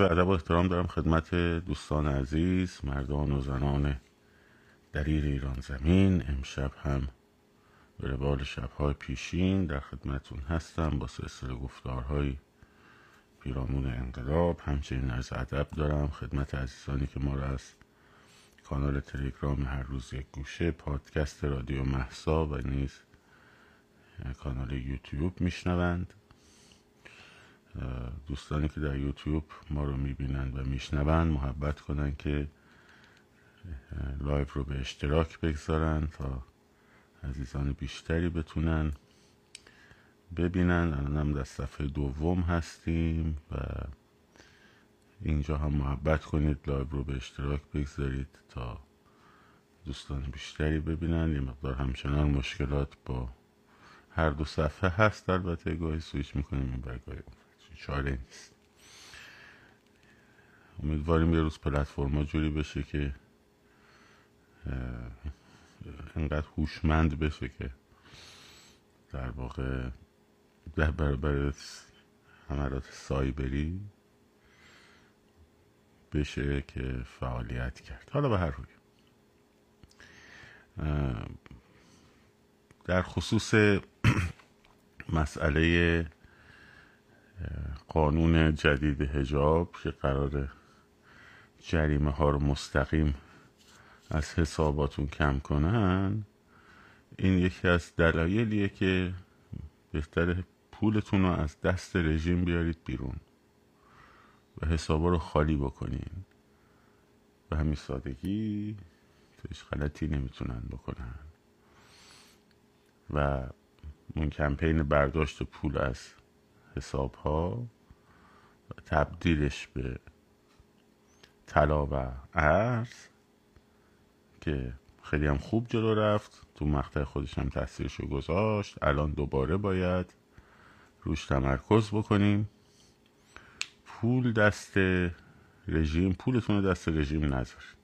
عرض ادب و احترام دارم خدمت دوستان عزیز مردان و زنان دلیر ایران زمین. امشب هم به روال شبهای پیشین در خدمتون هستم با سلسله گفتارهای پیرامون انقلاب. همچنین عرض ادب دارم خدمت عزیزانی که ما را از کانال تلگرام هر روز یک گوشه پادکست رادیو محسا و نیز کانال یوتیوب میشنوند. دوستانی که در یوتیوب ما رو می‌بینند و میشنوند محبت کنند که لایو رو به اشتراک بگذارن تا عزیزان بیشتری بتونن ببینن. الان هم در صفحه دوم هستیم و اینجا هم محبت کنید لایو رو به اشتراک بگذارید تا دوستان بیشتری ببینن. یه مقدار همچنان مشکلات با هر دو صفحه هست البته گاهی سویچ می‌کنیم این برگاهی چاره نیست امیدواریم یه روز پلتفرما جوری بشه که انقدر هوشمند بشه که در واقع در برابر حملات سایبری بشه که فعالیت کرد. حالا به هر روی در خصوص مسئله قانون جدید هجاب که قرار جریمه ها رو مستقیم از حساباتون کم کنن این یکی از دلایلیه که بهتر پولتون رو از دست رژیم بیارید بیرون و حسابا رو خالی بکنین. به همین سادگی توش غلطی نمی‌تونن بکنن. و اون کمپین برداشت پول از حساب ها تبدیلش به طلا و ارز که خیلی هم خوب جلو رفت. تو مقطع خودش هم تاثیرش گذاشت. الان دوباره باید روش تمرکز بکنیم. پول دست رژیم پولتون دست رژیم نذارید.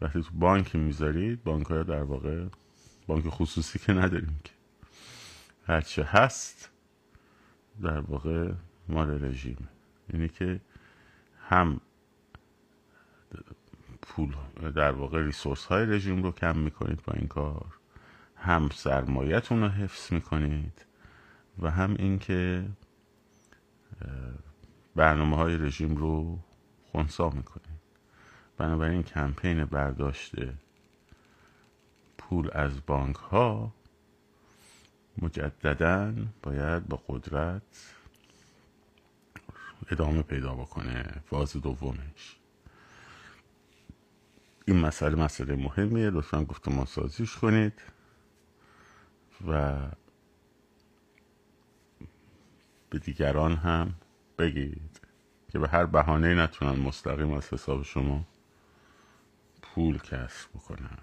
وقتی تو بانک می‌ذارید بانک در واقع بانک خصوصی که نداریم که هرچه هست در واقع مال رژیم. یعنی که هم پول در واقع ریسورس های رژیم رو کم می‌کنید با این کار هم سرمایتون رو حفظ می‌کنید و هم اینکه برنامه های رژیم رو خونسا می‌کنید. بنابراین کمپین برداشت پول از بانک ها مجددا باید با قدرت ادامه پیدا بکنه. فاز دومش. این مسئله مسئله مهمیه. لطفا گفتمان سازیش کنید. و به دیگران هم بگید که به هر بهانه نتونن مستقیم از حساب شما پول کسب بکنن.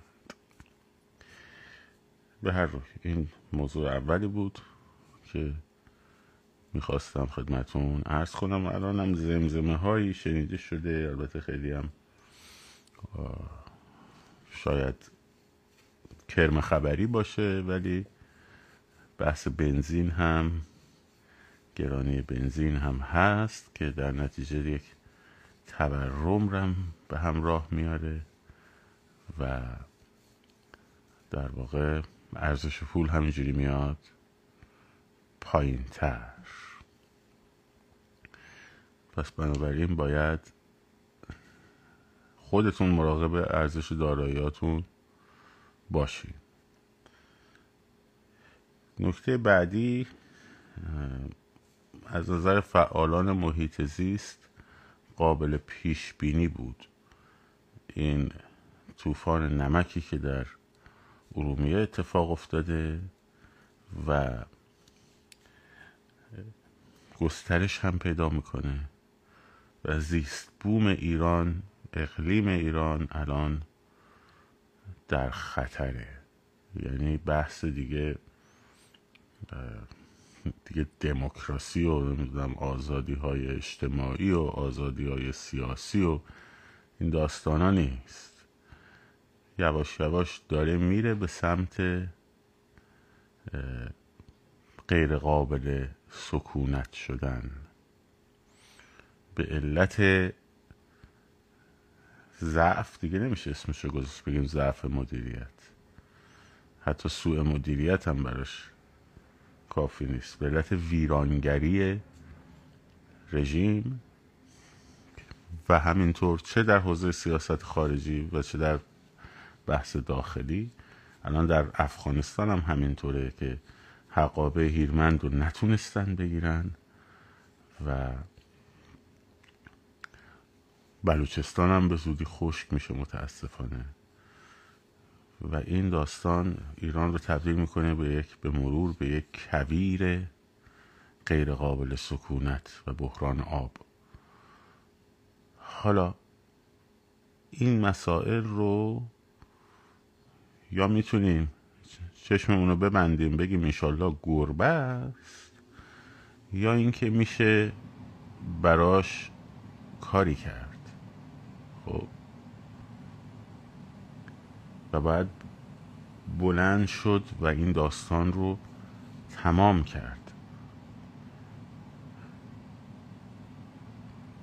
به هر روی. این موضوع اولی بود که می‌خواستم خدمتون ارز کنم. الانم زمزمه هایی شنیده شده. البته خیلی هم شاید کرم خبری باشه ولی بحث بنزین هم گرانی بنزین هم هست که در نتیجه یک تورم رم به همراه میاره و در واقع ارزش پول همینجوری میاد؟ پایین تر پس بنابراین باید خودتون مراقب ارزش داراییاتون باشید نکته بعدی از نظر فعالان محیط زیست قابل پیش بینی بود. این طوفان نمکی که در ارومیه اتفاق افتاده و گسترش هم پیدا می‌کنه و زیست بوم ایران اقلیم ایران الان در خطره. یعنی بحث دیگه دیگه دموکراسی و نمی‌دونم آزادی های اجتماعی و آزادی های سیاسی و این داستان نیست. یواش یواش داره میره به سمت غیر قابل سکونت شدن. به علت ضعف دیگه نمیشه اسمش رو گذاشت بگیم ضعف مدیریت. حتی سوء مدیریت هم براش کافی نیست. به علت ویرانگری رژیم. و همینطور چه در حوزه سیاست خارجی و چه در بحث داخلی. الان در افغانستان هم همینطوره که حقابه هیرمند رو نتونستن بگیرن و بلوچستان هم به زودی خشک میشه متاسفانه. و این داستان ایران رو تبدیل می‌کنه به یک به مرور به یک کویر غیر قابل سکونت و بحران آب. حالا این مسائل رو یا می‌تونیم چشممون رو ببندیم بگیم انشالله گربه است یا اینکه میشه براش کاری کرد. خب. و بعد بلند شد و این داستان رو تمام کرد.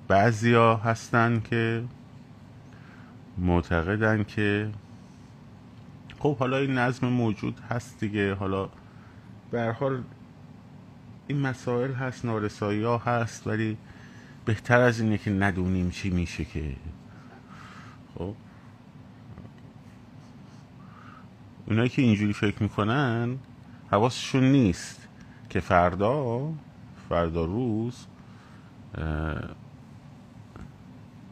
بعضیا هستن که معتقدن که خب حالا این نظم موجود هست دیگه. حالا به حال این مسائل هست نارسایی ها هست ولی بهتر از اینه که ندونیم چی میشه که. خب. اونایی که اینجوری فکر می‌کنن حواسشون نیست که فردا فردا روز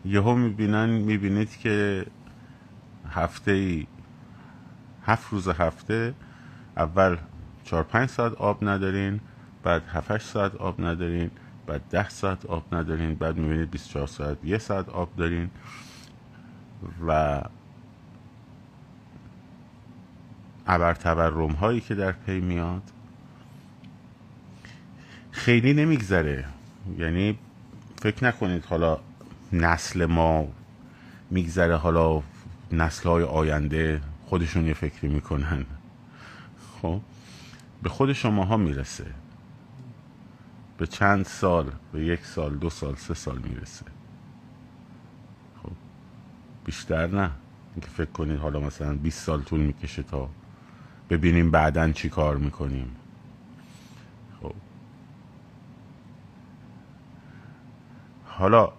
یهو می‌بینن می‌بینید که هفته ای هفت روز هفته. اول چهار پنج ساعت آب ندارین بعد هفت ساعت آب ندارین بعد ده ساعت آب ندارین بعد می‌بینید 24 ساعت یه ساعت آب دارین. و ابر تورم هایی که در پی میاد. خیلی نمیگذره. یعنی فکر نکنید حالا نسل ما میگذره حالا نسل های آینده. خودشون یه فکری می‌کنن. خب؟ به خود شما ها می‌رسه. به چند سال به یک سال دو سال سه سال می‌رسه. خب؟ بیشتر نه. اینکه فکر کنید حالا مثلا 20 سال طول می‌کشه تا ببینیم بعدا چی کار می‌کنیم. خب؟ حالا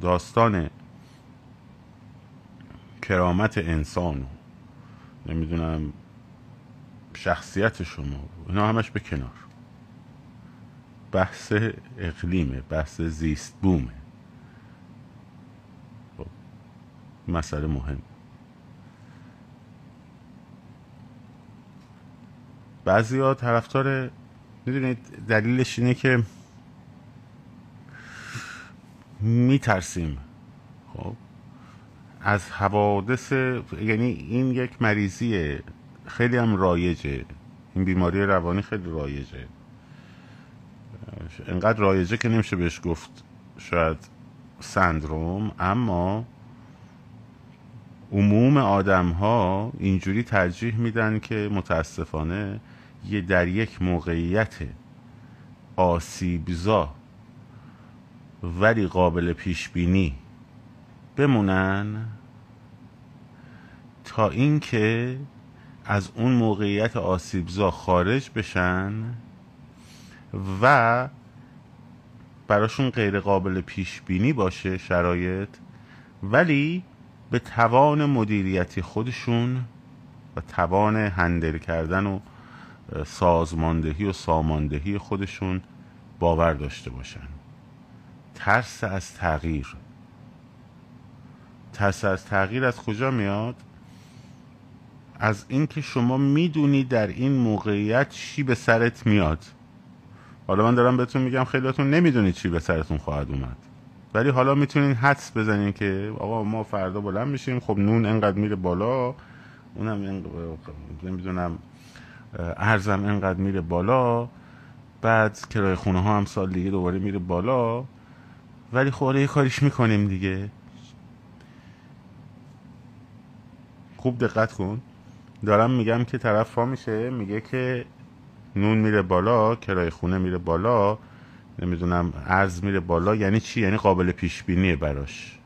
داستان کرامت انسان نمی‌دونم شخصیت شما. اینا همش به کنار. بحث اقلیمه بحث زیست بومه خب. مسئله مهم. بعضی ها طرفدار می‌دونید دلیلش اینه که میترسیم. خب از حوادث یعنی این یک مریضیه. خیلی هم رایجه. این بیماری روانی خیلی رایجه. انقدر رایجه که نمیشه بهش گفت شاید سندروم اما عموم آدم ها اینجوری ترجیح میدن که متاسفانه یه در یک موقعیت آسیبزا ولی قابل پیش بینی بمونن تا اینکه از اون موقعیت آسیبزا خارج بشن و براشون غیر قابل پیش بینی باشه شرایط ولی به توان مدیریتی خودشون و توان هندل کردن و سازماندهی و ساماندهی خودشون باور داشته باشن. ترس از تغییر. ترس از تغییر از کجا میاد؟ از اینکه شما می‌دونی در این موقعیت چی به سرت میاد. حالا من دارم بهتون میگم خیلیاتون نمی‌دونید چی به سرتون خواهد اومد. ولی حالا می‌تونین حدس بزنین که آقا ما فردا بلند میشیم خب نون انقدر میره بالا اونم نمی‌دونم ارزم انقدر میره بالا بعد کرای خونه ها هم سال دیگه دوباره میره بالا. ولی خب یه کاریش می‌کنیم دیگه. خوب دقت کن. دارم میگم که طرف ها میشه میگه که نون میره بالا کرای خونه میره بالا نمی‌دونم ارز میره بالا یعنی چی؟ یعنی قابل پیش بینیه براش.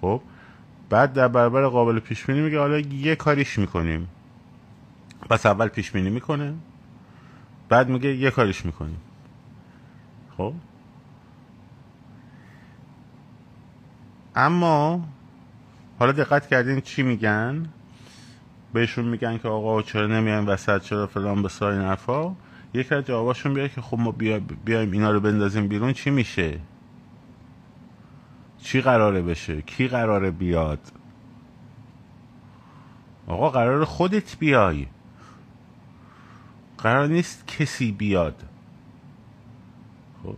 خب؟ بعد در برابر قابل پیش بینی میگه حالا یه کاریش می‌کنیم. پس اول پیش بینی می‌کنه بعد میگه یه کاریش می‌کنیم. خب؟ اما حالا دقت کردین چی میگن؟ بهشون میگن که آقا چرا نمیایم وسط چرا فلان به این حرفا؟ یک از جواباشون بیاد که خب ما بیایم اینا رو بندازیم بیرون چی میشه؟ چی قراره بشه؟ کی قراره بیاد؟ آقا قرار خودت بیای. قرار نیست کسی بیاد. خب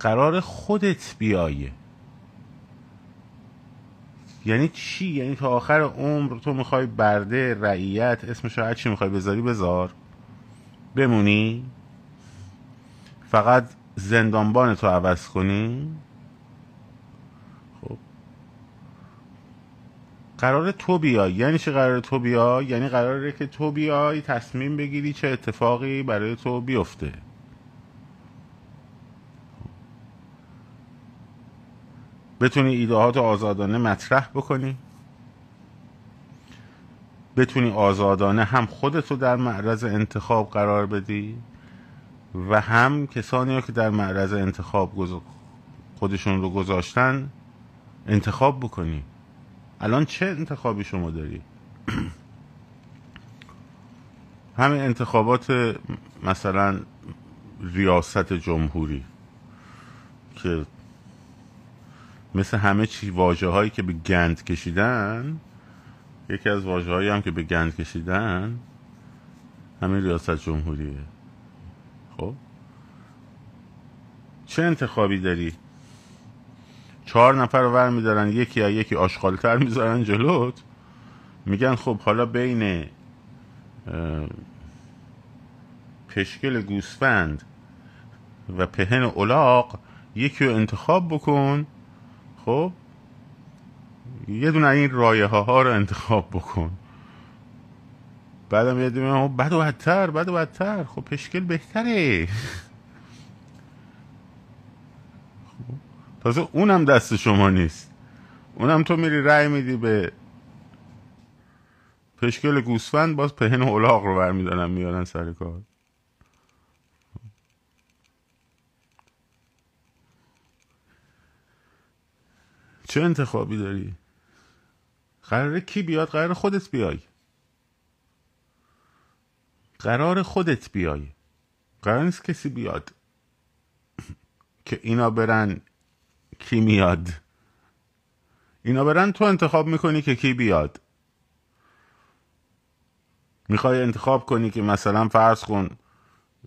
قرار خودت بیای. یعنی چی؟ یعنی تا آخر عمر تو می‌خوای برده رعیت اسمش هر چی می‌خوای بذاری بذار. بمونی. فقط زندانبان تو عوض کنی. خب. قرار تو بیای. یعنی چه قرار تو بیای؟ یعنی قراره که تو بیای تصمیم بگیری چه اتفاقی برای تو بیفته. بتونی ایدهات آزادانه مطرح بکنی. بتونی آزادانه هم خودتو در معرض انتخاب قرار بدی و هم کسانی که در معرض انتخاب خودشون رو گذاشتن انتخاب بکنی. الان چه انتخابی شما داری؟ همین انتخابات مثلا ریاست جمهوری که مثل همه چی واجه هایی که به گند کشیدن یکی از واجه هایی هم که به گند کشیدن همین ریاست جمهوریه. خب؟ چه انتخابی داری؟ چهار نفر رو ور میدارن یکی یا یکی آشغالتر می‌ذارن جلوت. میگن خب حالا بین پشکل گوسفند و پهن اولاق یکی رو انتخاب بکن. خب؟ یه دونه این رایه ها رو انتخاب بکن. بعدم یه دونه بد و بدتر بد و بدتر. خب پشکل بهتره. خب، تازه اونم دست شما نیست. اونم تو میری رای میدی به پشکل گوسفند باز پهن اولاغ رو برمیدارن میارن سر کار. چه انتخابی داری؟ قراره کی بیاد؟ قرار خودت بیای. قرار خودت بیای. قرار نیست کسی بیاد. که اینا برن کی میاد. اینا برن تو انتخاب می‌کنی که کی بیاد. می‌خوای انتخاب کنی که مثلا فرض کن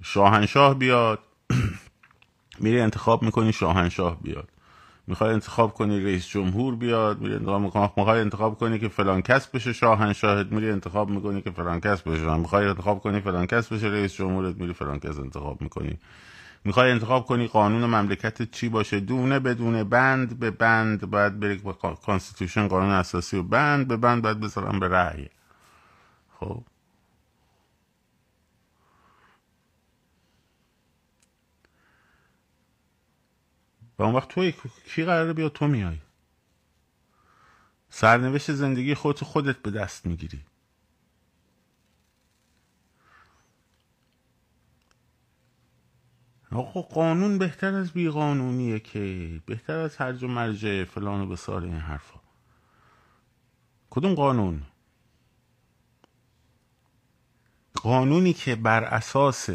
شاهنشاه بیاد. میری انتخاب می‌کنی شاهنشاه بیاد. می‌خوای انتخاب کنی رئیس جمهور بیاد میری انتخاب می‌خوای انتخاب کنی که فلان کس بشه شاهنشاهت میری انتخاب می‌کنی که فلان کس بشه می‌خوای انتخاب کنی فلان کس بشه رئیس جمهورت میری فلان کس انتخاب می‌کنی. می‌خوای انتخاب کنی قانون مملکت چی باشه؟ دونه بدونه بند به بند بعد بری constitution قانون اساسی و بند به بند بعد بذارن به رأی. خب؟ و اون وقت توی کی قراره بیا تو میای. سرنوشت زندگی خودت خودت به دست می‌گیری. آقا قانون بهتر از بیقانونیه که بهتر از هرج و مرجع فلان و بسار این حرفا. کدوم قانون؟ قانونی که بر اساس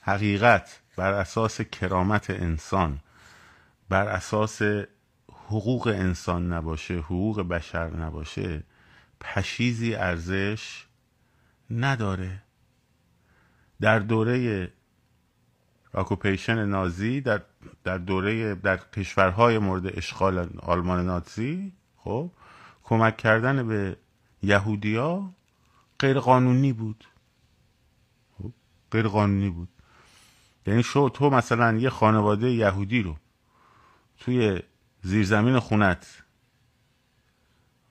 حقیقت بر اساس کرامت انسان بر اساس حقوق انسان نباشه حقوق بشر نباشه پشیزی ارزش نداره. در دوره اکوپیشن نازی در, در دوره در کشورهای مورد اشغال آلمان نازی خب کمک کردن به یهودیا غیر قانونی بود. خب، غیر قانونی بود. یعنی شو تو مثلا یه خانواده یهودی رو توی زیرزمین خونت.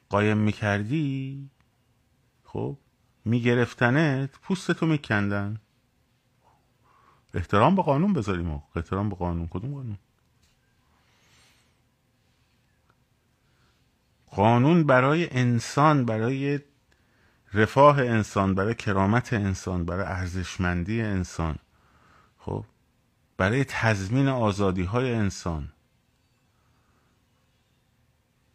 قایم می‌کردی؟ خب میگرفتنت پوستتو میکندن. احترام به قانون بذاریم احترام به قانون. کدوم قانون؟ قانون برای انسان برای رفاه انسان برای کرامت انسان برای ارزشمندی انسان. خب برای تضمین آزادی های انسان.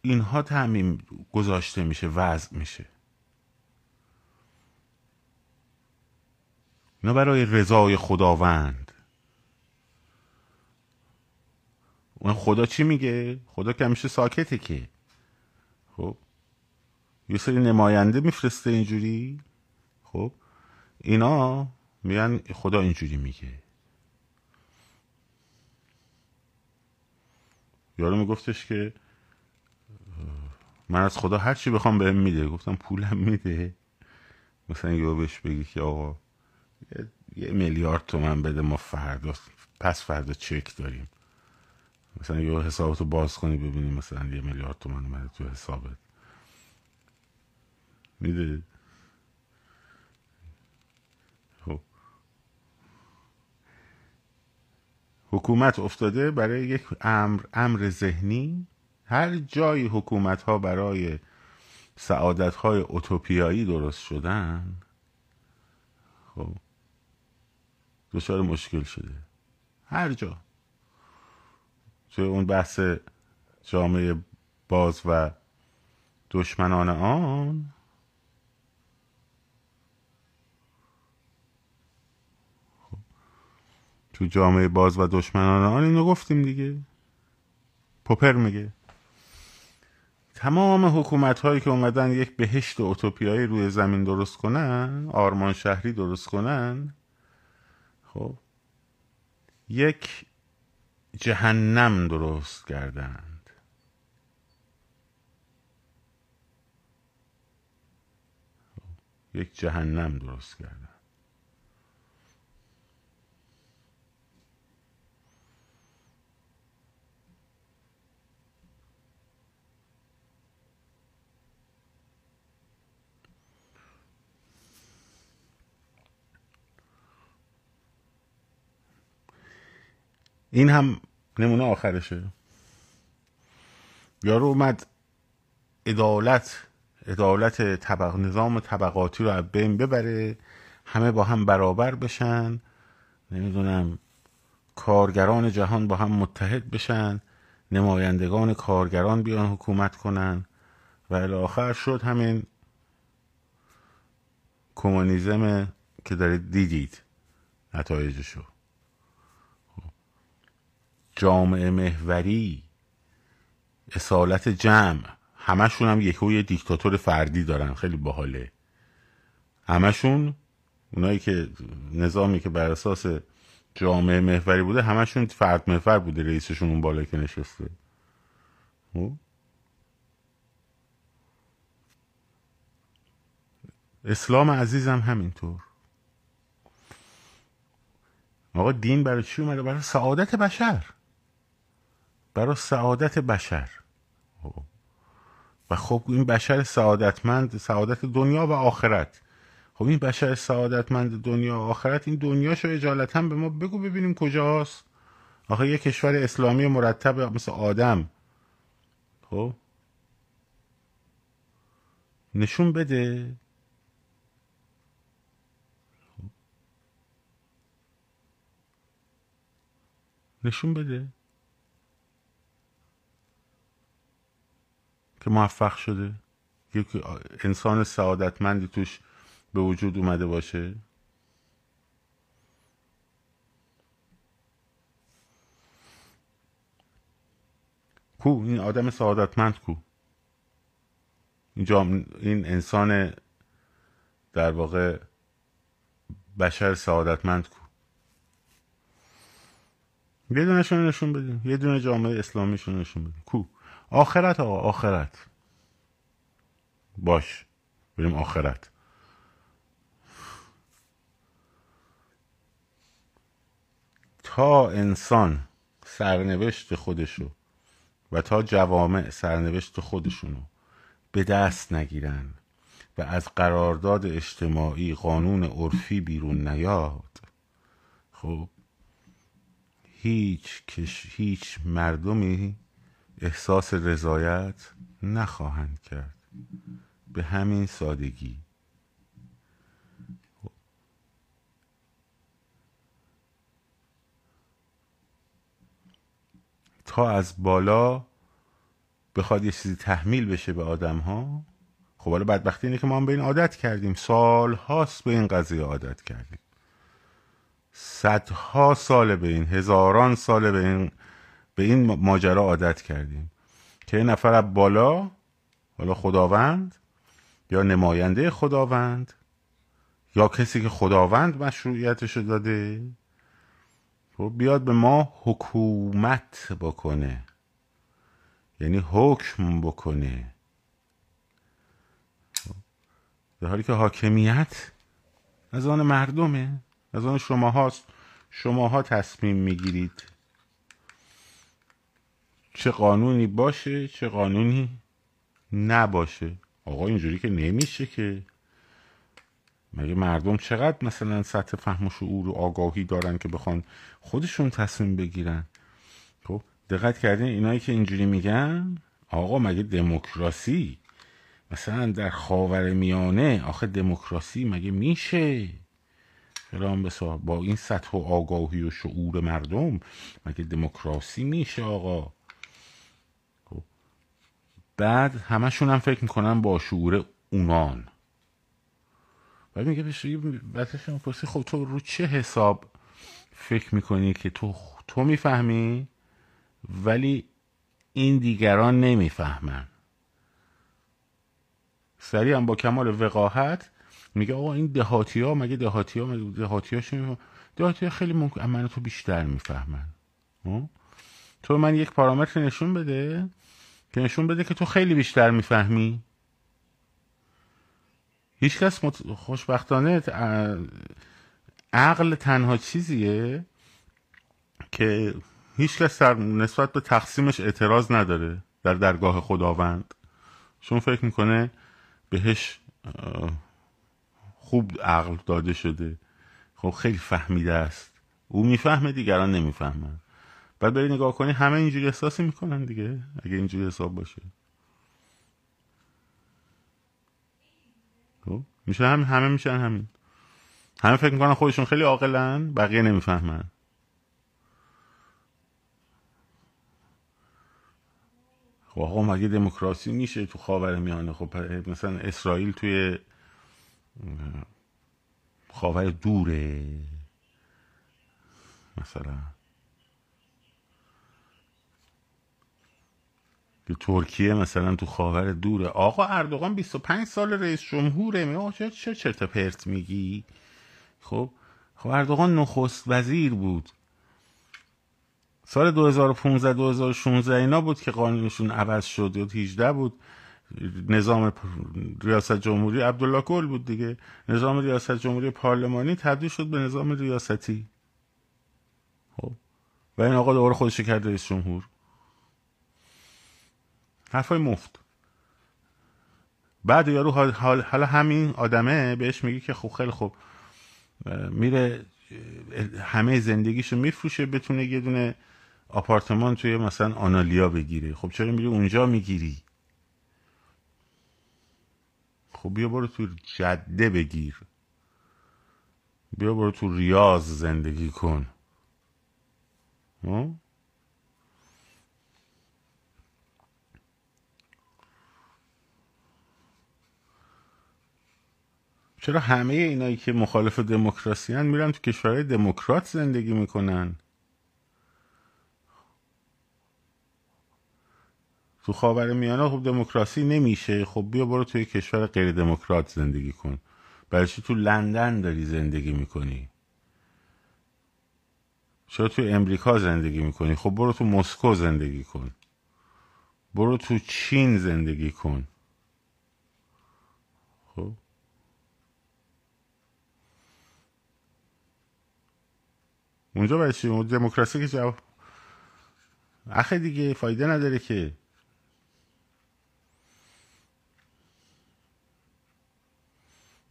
اینها تعمیم گذاشته میشه وضع میشه. نه برای رضای خداوند. اون خدا چی میگه؟ خدا که همیشه ساکته که. خب؟ یه سری نماینده میفرسته اینجوری. خب؟ اینا میگن خدا اینجوری میگه. یارو میگفتش که من از خدا هر چی بخوام بهم میده. گفتم پولم میده. مثلا یه بهش بگی که آقا یه میلیارد تومن بده ما فردا. پس فردا چک داریم. مثلا یه حسابتو باز کنی ببینیم مثلا یه میلیارد تومن اومده تو حسابت. میده؟ خب. حکومت افتاده برای یک امر امر ذهنی. هر جای حکومت ها برای سعادت های اوتوپیایی درست شدن خب دچار مشکل شده. هر جا. توی اون بحث جامعه باز و دشمنان آن خب. تو جامعه باز و دشمنان آن اینو گفتیم دیگه. پوپر میگه. تمام حکومت هایی که اومدن یک بهشت اوتوپیایی روی زمین درست کنن آرمان شهری درست کنن خب یک جهنم درست کردند. یک جهنم درست کردند. این هم نمونه آخرشه. یارو اومد عدالت عدالت طبق نظام طبقاتی رو بین ببره همه با هم برابر بشن نمی‌دونم کارگران جهان با هم متحد بشن نمایندگان کارگران بیان حکومت کنن و الاخر شد همین کمونیزم که دارید دیدید نتایجشو. جامعه محوری اصالت جمع. همشون هم یکی دیکتاتور فردی دارن. خیلی باحاله. همشون اونایی که نظامی که بر اساس جامعه محوری بوده همشون فرد محور بوده رئیسشون اون بالا که نشسته. خب؟ اسلام عزیزم همینطور. آقا دین برای چی اومده؟ برای سعادت بشر. برای سعادت بشر. و خب این بشر سعادتمند سعادت دنیا و آخرت. خب این بشر سعادتمند دنیا و آخرت این دنیاشو اجالتا به ما بگو ببینیم کجاست. آخه یه کشور اسلامی مرتب مثل آدم. خب؟ نشون بده. خب. نشون بده. که موفق شده. یک انسان سعادتمندی توش به وجود اومده باشه. کو این آدم سعادتمند کو؟ اینجا این انسان در واقع بشر سعادتمند کو؟ یه دونه نشون بدیم. یه دونه جامعه اسلامیشون نشون بدیم. کو؟ آخرت آقا آخرت. باش بریم آخرت. تا انسان سرنوشت خودشو و تا جوامع سرنوشت خودشونو به دست نگیرن و از قرارداد اجتماعی قانون عرفی بیرون نیاد خب هیچ کش هیچ مردمی احساس رضایت نخواهند کرد. به همین سادگی. تا از بالا بخواد یه چیزی تحمیل بشه به آدم ها خب حالا بدبختی اینه که ما هم به این عادت کردیم. سال هاست به این قضیه عادت کردیم. صدها سال به این هزاران سال به این به این ماجرا عادت کردیم که یه نفر از بالا حالا خداوند یا نماینده خداوند یا کسی که خداوند مشروعیتش داده خب بیاد به ما حکومت بکنه. یعنی حکم بکنه. در حالی که حاکمیت از آن مردمه از آن شما هاست شماها تصمیم می‌گیرید. چه قانونی باشه چه قانونی نباشه. آقا اینجوری که نمیشه که. مگه مردم چقدر مثلا سطح فهم و شعور و آگاهی دارن که بخوان خودشون تصمیم بگیرن؟ خب دقت کردین اینایی که اینجوری میگن؟ آقا مگه دموکراسی مثلا در خاور میانه؟ آخه دموکراسی مگه میشه؟ فرام با این سطح و آگاهی و شعور مردم مگه دموکراسی میشه آقا. بعد همشون هم فکر می‌کنن با شعور اونان. بعد میگه بهش بعدش پرسی خب تو رو چه حساب فکر می‌کنی که تو تو می‌فهمی؟ ولی این دیگران نمی‌فهمن. سریع با کمال وقاحت میگه آقا این دهاتی ها مگه دهاتی ها دهاتی ها دهاتی ها خیلی ممکن من تو بیشتر می‌فهمن؟ تو من یک پارامتر نشون بده. که نشون بده که تو خیلی بیشتر می‌فهمی. هیچکس مت... خوشبختانه عقل تنها چیزیه که هیچکس نسبت به تقسیمش اعتراض نداره در درگاه خداوند. چون فکر می‌کنه بهش خوب عقل داده شده. خب خیلی فهمیده است. او می‌فهمه دیگران نمی‌فهمن. بعد بری نگاه کنی همه اینجوری احساسی می‌کنن دیگه اگه اینجوری حساب باشه. خب میشه هم همه میشن همین. همه فکر می‌کنن خودشون خیلی عاقلن بقیه نمی‌فهمن. خب آقا مگه دموکراسی میشه تو خاور میانه؟ خب مثلا اسرائیل توی خاور دوره مثلا. که ترکیه مثلا تو خاور دوره. آقا اردوغان 25 سال رئیس جمهوره. می چه چه چرت پرت میگی؟ خب خب اردوغان نخست وزیر بود. سال 2015 2016 اینا بود که قانونشون عوض شد یا 18 بود. نظام ریاست جمهوری عبدالله گل بود دیگه. نظام ریاست جمهوری پارلمانی تبدیل شد به نظام ریاستی. خب و این آقا دوباره خودش کرد رئیس جمهور. حرفای مفت. بعد یارو حالا همین آدمه بهش میگه که خب خیلی خوب میره همه زندگیشو میفروشه بتونه یه دونه آپارتمان توی مثلا آنالیا بگیره. خب چرا میری اونجا می‌گیری؟ خب بیا برو تو جده بگیر. بیا برو تو ریاض زندگی کن. چرا همه اینایی که مخالف دموکراسی میرن تو کشورهای دموکرات زندگی می‌کنن؟ تو خاور میانه خب دموکراسی نمیشه. خب بیا برو توی کشور غیر دموکرات زندگی کن. برای تو لندن داری زندگی می‌کنی؟ چرا تو امریکا زندگی می‌کنی؟ خب برو تو مسکو زندگی کن. برو تو چین زندگی کن خب اونجا برای چی دموکراسی که جواب اخه دیگه فایده نداره که.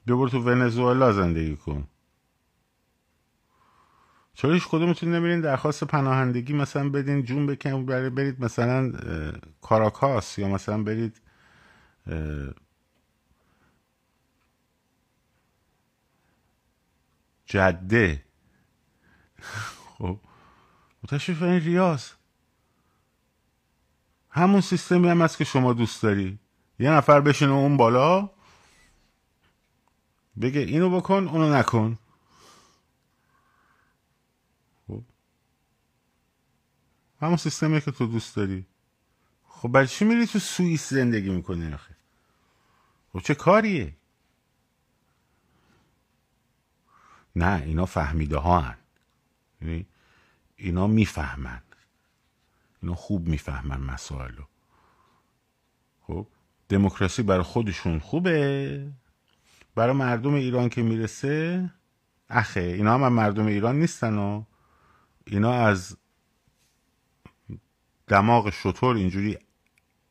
بیا برو تو ونزوئلا زندگی کن. چرا هیچ کدومتون نمیرین درخواست پناهندگی مثلا بدین جون بکن برید مثلا کاراکاس یا مثلا برید جده. خب. تشریف این ریاض. همون سیستمی هم هست که شما دوست داری. یه نفر بشینه اون بالا بگه اینو بکن اونو نکن. خب. همون سیستمی که تو دوست داری. خب برای چی میری تو سوئیس زندگی می‌کنی آخه؟ خب چه کاریه؟ نه اینا فهمیده ها هن. یعنی اینا می‌فهمن. اینا خوب می‌فهمن مسائل رو خب دموکراسی برای خودشون خوبه. برای مردم ایران که می‌رسه اخه اینا هم, مردم ایران نیستن و اینا از دماغ شطور اینجوری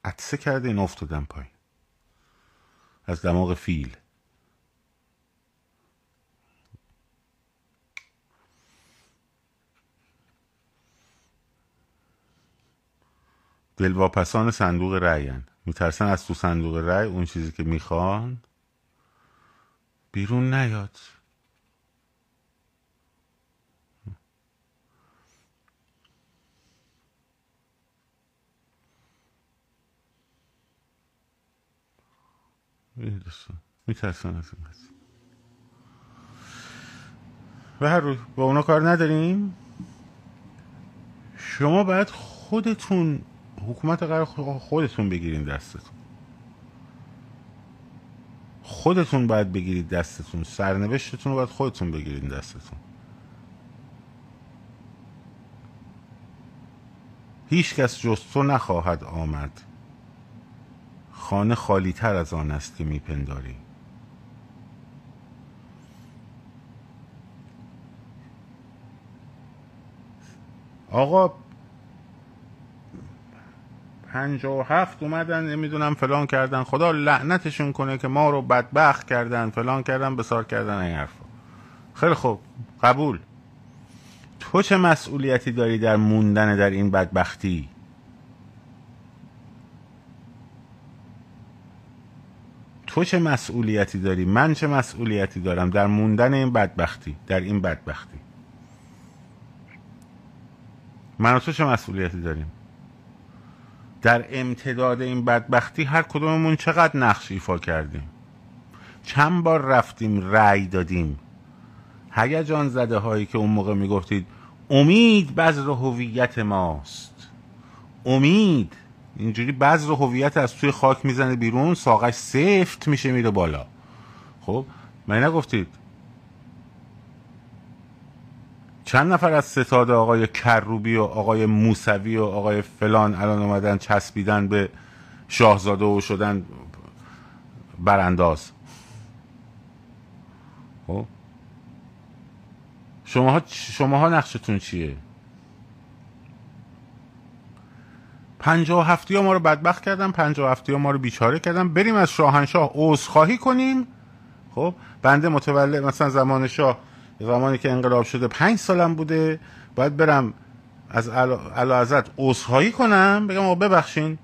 عطسه کرده این افتادن پایین. از دماغ فیل. دلواپسان صندوق رأین میترسن از تو صندوق رأی اون چیزی که می‌خوان بیرون نیاد. میترسن از این و هر روز با اونا کار نداریم؟ شما باید خودتون حکومت قرار خودتون بگیرین دستتون. خودتون باید بگیرید دستتون. سرنوشتتون رو باید خودتون بگیرید دستتون. هیچ کس جز تو نخواهد آمد. خانه خالی تر از آن است که میپنداری. آقا پنجا و هفت اومدن نمی‌دونم فلان کردن. خدا لعنتشون کنه که ما رو بدبخت کردن. فلان کردن بسار کردن این حرفا. خیلی خوب. قبول. تو چه مسئولیتی داری در موندن در این بدبختی؟ تو چه مسئولیتی داری؟ من چه مسئولیتی دارم در موندن این بدبختی؟ در این بدبختی. من و تو چه مسئولیتی داریم؟ در امتداد این بدبختی هر کدوممون چقدر نقش ایفا کردیم. چند بار رفتیم رأی دادیم. هیجان زده هایی که اون موقع می‌گفتید امید بذر هویت ماست. امید. اینجوری بذر هویت از توی خاک می‌زنه بیرون ساقش سفت میشه میره بالا. خب من نگفتید چند نفر از ستاد آقای کروبی و آقای موسوی و آقای فلان الان اومدن چسبیدن به شاهزاده و شدن برانداز؟ خب. شماها شماها نقشتون چیه؟ پنجاه هفتی ها ما رو بدبخت کردن پنجاه هفتی ها ما رو بیچاره کردن. بریم از شاهنشاه عذرخواهی کنیم خب. بنده متولد مثلا زمان شاه زمانی که انقلاب شده پنج سالم بوده باید برم از علا ازت عذرخواهی کنم بگم آقا ببخشین.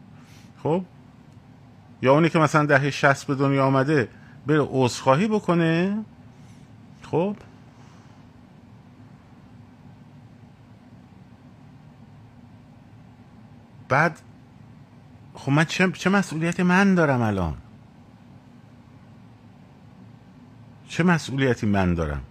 خب؟ یا اونی که مثلا دهه شست به دنیا آمده بره عذرخواهی بکنه. خب؟ بعد خب من چه, چه مسئولیتی من دارم الان؟ چه مسئولیتی من دارم؟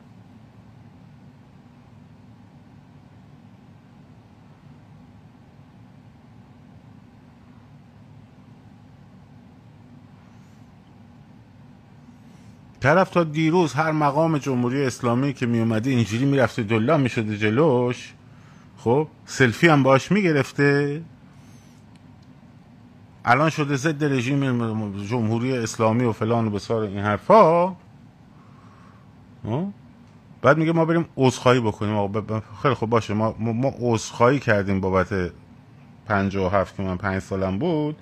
طرف تا دیروز هر مقام جمهوری اسلامی که می اومده اینجوری می‌رفته دلا می‌شده جلوش. خب سلفی هم باش می‌گرفته. الان شده ضد رژیم جمهوری اسلامی و فلان و بسار این حرفا؟ بعد میگه ما بریم عذرخواهی بکنیم. خیلی خوب باشه. ما ما عذرخواهی کردیم بابت 57 که من 5 سالم بود.